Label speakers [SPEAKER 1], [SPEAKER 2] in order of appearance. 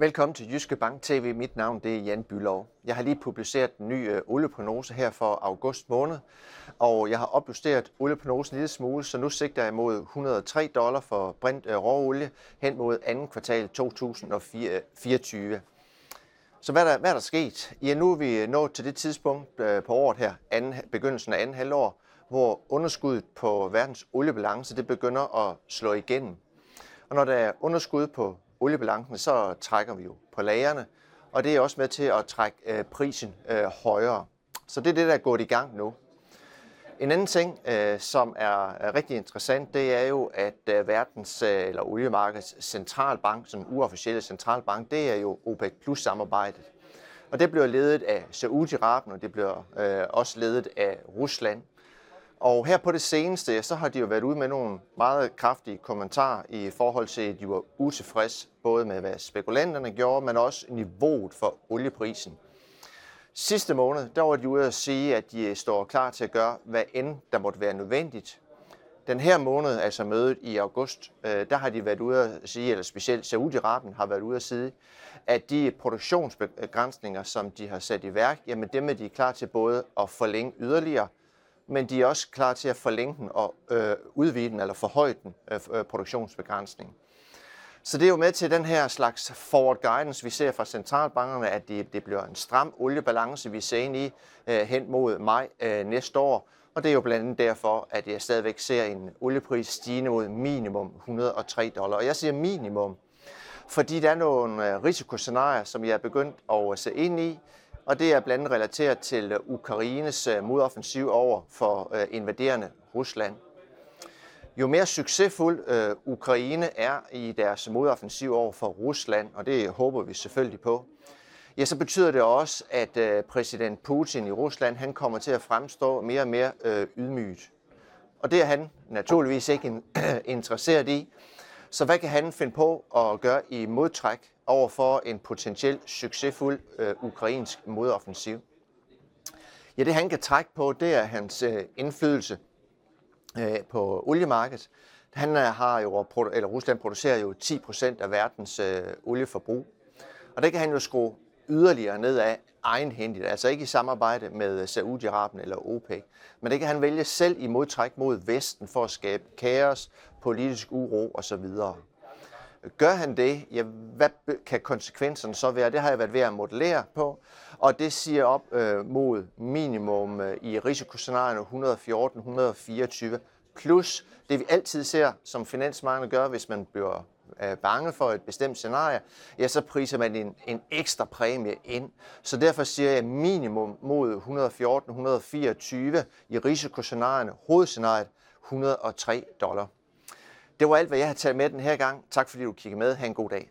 [SPEAKER 1] Velkommen til Jyske Bank TV. Mit navn det er Jan Bylov. Jeg har lige publiceret den nye øh, olieprognose her for august måned, og jeg har opjusteret olieprognosen en lille smule, så nu sigter jeg mod 103 dollar for brint øh, råolie hen mod anden kvartal 2024. Øh, så hvad er der, hvad er der sket? Ja, nu er vi nået til det tidspunkt på året her, anden, begyndelsen af anden halvår, hvor underskuddet på verdens oliebalance det begynder at slå igennem. Og når der er underskud på oliebalancen, så trækker vi jo på lagerne, og det er også med til at trække øh, prisen øh, højere. Så det er det, der er gået i gang nu. En anden ting, øh, som er rigtig interessant, det er jo, at øh, verdens øh, eller oliemarkedets centralbank, sådan uofficielle centralbank, det er jo OPEC plus samarbejdet. Og det bliver ledet af Saudi-Arabien, og det bliver øh, også ledet af Rusland. Og her på det seneste, så har de jo været ude med nogle meget kraftige kommentarer i forhold til, at de var utilfreds både med, hvad spekulanterne gjorde, men også niveauet for olieprisen. Sidste måned, der var de ude at sige, at de står klar til at gøre, hvad end der måtte være nødvendigt. Den her måned, altså mødet i august, øh, der har de været ude at sige, eller specielt Saudi-Arabien har været ude at sige, at de produktionsbegrænsninger, som de har sat i værk, jamen dem er de klar til både at forlænge yderligere, men de er også klar til at forlænge den og øh, udvide den eller forhøje den øh, øh produktionsbegrænsning. Så det er jo med til den her slags forward guidance, vi ser fra centralbankerne, at det, det bliver en stram oliebalance, vi ser ind i øh, hen mod maj øh, næste år. Og det er jo blandt andet derfor, at jeg stadigvæk ser en oliepris stigende mod minimum 103 dollar. Og jeg siger minimum, fordi der er nogle øh, risikoscenarier, som jeg er begyndt at se ind i, og det er blandt andet relateret til øh, Ukraines øh, modoffensiv over for øh, invaderende Rusland. Jo mere succesfuld Ukraine er i deres modoffensiv over for Rusland, og det håber vi selvfølgelig på, ja, så betyder det også, at præsident Putin i Rusland han kommer til at fremstå mere og mere ydmygt. Og det er han naturligvis ikke interesseret i. Så hvad kan han finde på at gøre i modtræk over for en potentielt succesfuld øh, ukrainsk modoffensiv? Ja, det han kan trække på, det er hans øh, indflydelse øh, på oliemarkedet. Han øh, har jo, eller Rusland producerer jo 10% af verdens øh, olieforbrug. Og det kan han jo skrue yderligere nedad egenhændigt, altså ikke i samarbejde med øh, Saudi-Arabien eller OPEC. Men det kan han vælge selv i modtræk mod Vesten for at skabe kaos, politisk uro osv. Gør han det, ja, hvad kan konsekvenserne så være? Det har jeg været ved at modellere på, og det siger op øh, mod minimum øh, i risikoscenarierne 114-124, plus det vi altid ser, som finansmarkedet gør, hvis man bliver er bange for et bestemt scenarie, ja, så priser man en, en ekstra præmie ind. Så derfor siger jeg minimum mod 114-124 i risikoscenarierne, hovedscenariet 103 dollar. Det var alt, hvad jeg har taget med den her gang. Tak fordi du kiggede med. Ha' en god dag.